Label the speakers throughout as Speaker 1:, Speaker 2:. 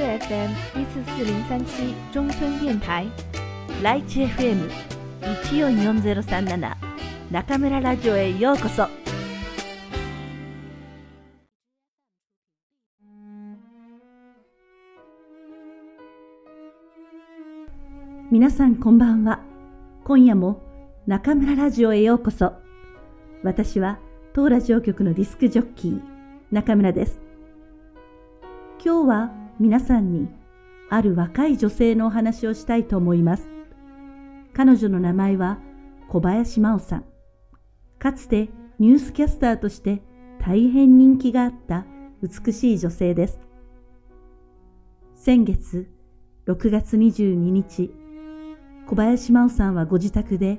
Speaker 1: FM 一四四零三七中村電台ライチ FM 一四四ゼロ三七中村ラジオへようこそ。
Speaker 2: 皆さんこんばんは。今夜も中村ラジオへようこそ。私は当ラジオ局のディスクジョッキー中村です。今日は皆さんにある若い女性のお話をしたいと思います。彼女の名前は小林真央さん。かつてニュースキャスターとして大変人気があった美しい女性です。先月6月22日、小林真央さんはご自宅で、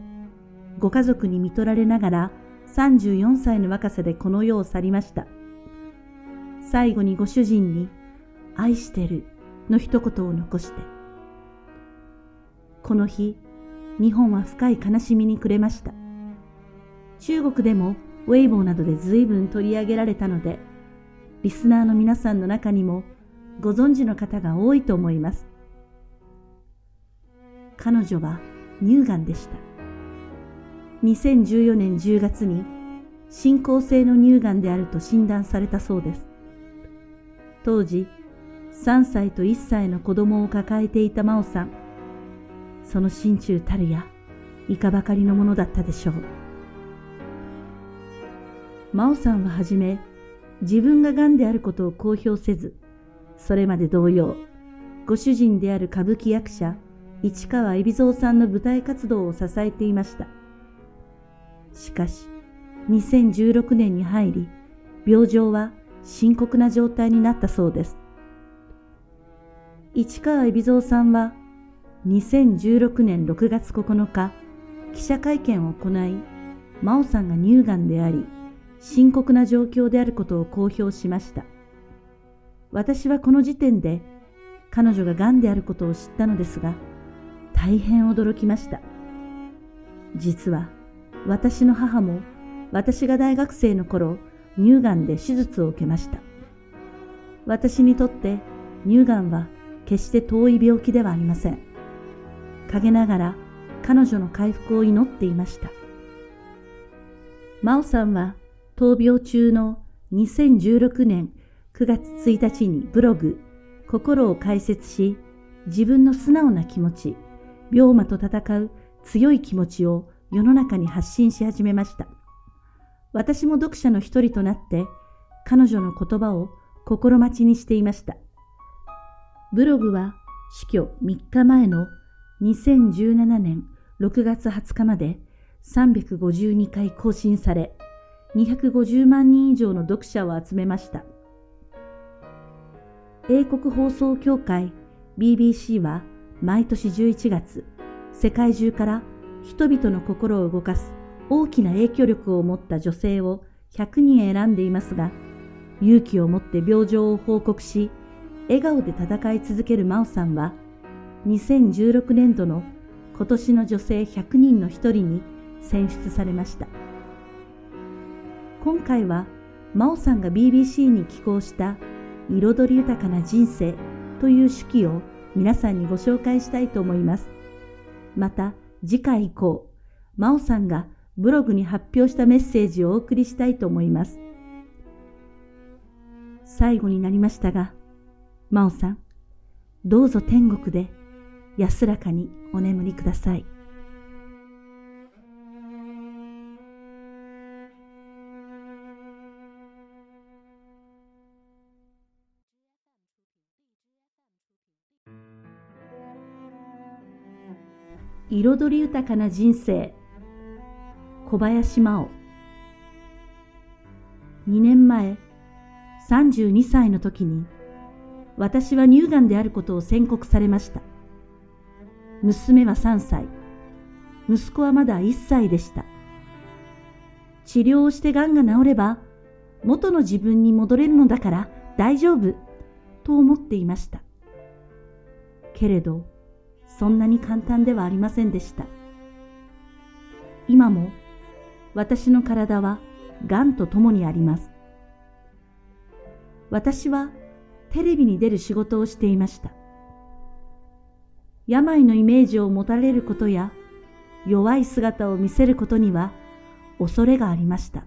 Speaker 2: ご家族に見取られながら34歳の若さでこの世を去りました。最後にご主人に、愛してるの一言を残して。この日、日本は深い悲しみに暮れました。中国でもウェイボーなどで随分取り上げられたので、リスナーの皆さんの中にもご存知の方が多いと思います。彼女は乳がんでした。2014年10月に進行性の乳がんであると診断されたそうです。当時、3歳と1歳の子供を抱えていた真央さん。その心中たるや、いかばかりのものだったでしょう。真央さんははじめ、自分が癌であることを公表せず、それまで同様、ご主人である歌舞伎役者、市川海老蔵さんの舞台活動を支えていました。しかし、2016年に入り、病状は深刻な状態になったそうです。市川海老蔵さんは、2016年6月9日、記者会見を行い、真央さんが乳がんであり、深刻な状況であることを公表しました。私はこの時点で彼女が癌であることを知ったのですが、大変驚きました。実は私の母も私が大学生の頃乳がんで手術を受けました。私にとって乳がんは決して遠い病気ではありません。陰ながら彼女の回復を祈っていました。真央さんは闘病中の2016年9月1日にブログ心を解説し自分の素直な気持ち、病魔と戦う強い気持ちを世の中に発信し始めました。私も読者の一人となって彼女の言葉を心待ちにしていました。ブログは死去3日前の2017年6月20日まで352回更新され、250万人以上の読者を集めました。英国放送協会 BBC は毎年11月、世界中から人々の心を動かす大きな影響力を持った女性を100人選んでいますが、勇気を持って病状を報告し、笑顔で戦い続ける真央さんは、2016年度の今年の女性100人の一人に選出されました。今回は、真央さんが BBC に寄稿した彩り豊かな人生という手記を皆さんにご紹介したいと思います。また、次回以降、真央さんがブログに発表したメッセージをお送りしたいと思います。最後になりましたが、真央さん、どうぞ天国で安らかにお眠りください。彩り豊かな人生小林真央2年前32歳の時に私は乳がんであることを宣告されました娘は3歳息子はまだ1歳でした治療をしてがんが治れば元の自分に戻れるのだから大丈夫と思っていましたけれどそんなに簡単ではありませんでした。今も私の体は癌と共にあります。私はテレビに出る仕事をしていました。病のイメージを持たれることや弱い姿を見せることには恐れがありました。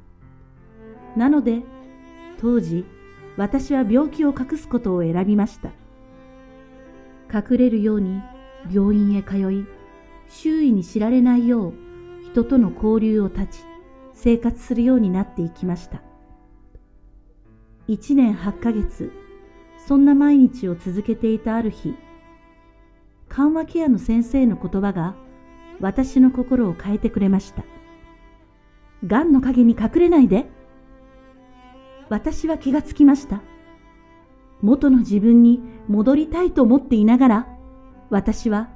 Speaker 2: なので当時私は病気を隠すことを選びました。隠れるように病院へ通い、周囲に知られないよう人との交流を断ち、生活するようになっていきました。一年八ヶ月、そんな毎日を続けていたある日、緩和ケアの先生の言葉が私の心を変えてくれました。癌の影に隠れないで。私は気がつきました。元の自分に戻りたいと思っていながら、私は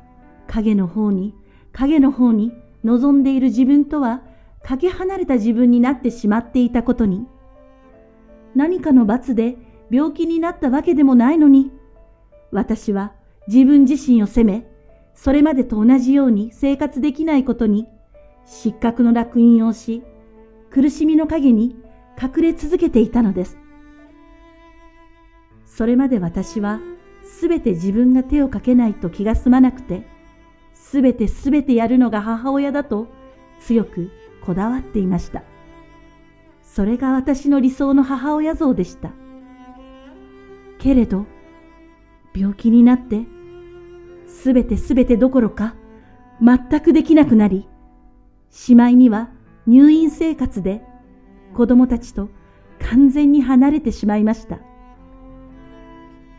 Speaker 2: 影の方に、影の方に望んでいる自分とはかけ離れた自分になってしまっていたことに、何かの罰で病気になったわけでもないのに、私は自分自身を責め、それまでと同じように生活できないことに、失格の烙印をし、苦しみの陰に隠れ続けていたのです。それまで私は、すべて自分が手をかけないと気が済まなくて、すべてすべてやるのが母親だと強くこだわっていました。それが私の理想の母親像でした。けれど、病気になって、すべてすべてどころか、全くできなくなり、しまいには入院生活で子供たちと完全に離れてしまいました。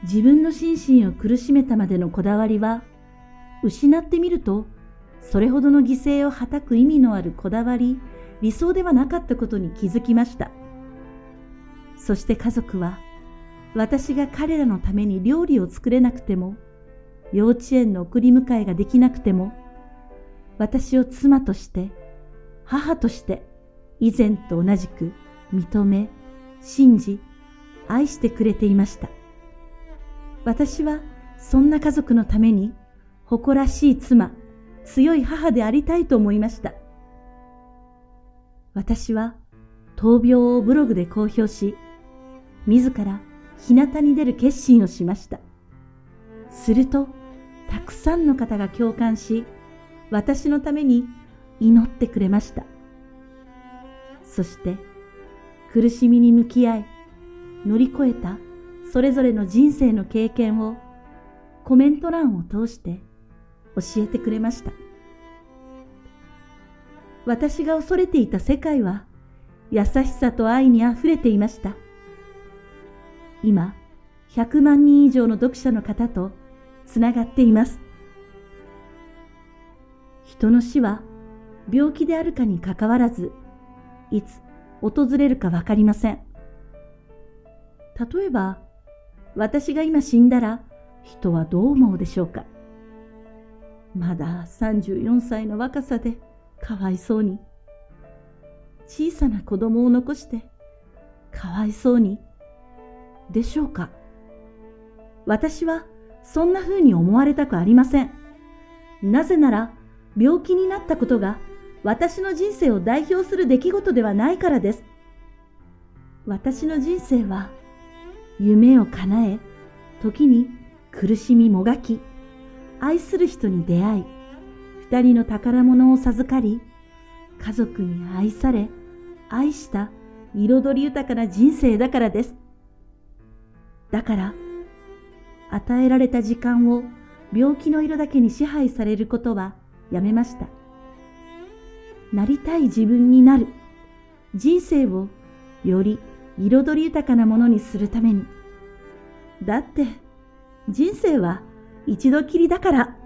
Speaker 2: 自分の心身を苦しめたまでのこだわりは、失ってみると、それほどの犠牲をはたく意味のあるこだわり、理想ではなかったことに気づきました。そして家族は、私が彼らのために料理を作れなくても、幼稚園の送り迎えができなくても、私を妻として、母として、以前と同じく認め、信じ、愛してくれていました。私はそんな家族のために誇らしい妻、強い母でありたいと思いました。私は闘病をブログで公表し、自ら日向に出る決心をしました。すると、たくさんの方が共感し、私のために祈ってくれました。そして、苦しみに向き合い、乗り越えたそれぞれの人生の経験をコメント欄を通して教えてくれました。私が恐れていた世界は優しさと愛に溢れていました。今、100万人以上の読者の方とつながっています。人の死は病気であるかにかかわらず、いつ訪れるかわかりません。例えば、私が今死んだら人はどう思うでしょうかまだ34歳の若さでかわいそうに。小さな子供を残してかわいそうに。でしょうか？私はそんな風に思われたくありません。なぜなら病気になったことが私の人生を代表する出来事ではないからです。私の人生は夢を叶え、時に苦しみもがき、愛する人に出会い、二人の宝物を授かり、家族に愛され、愛した彩り豊かな人生だからです。だから、与えられた時間を病気の色だけに支配されることはやめました。なりたい自分になる。人生をより彩り豊かなものにするために。だって、人生は一度きりだから。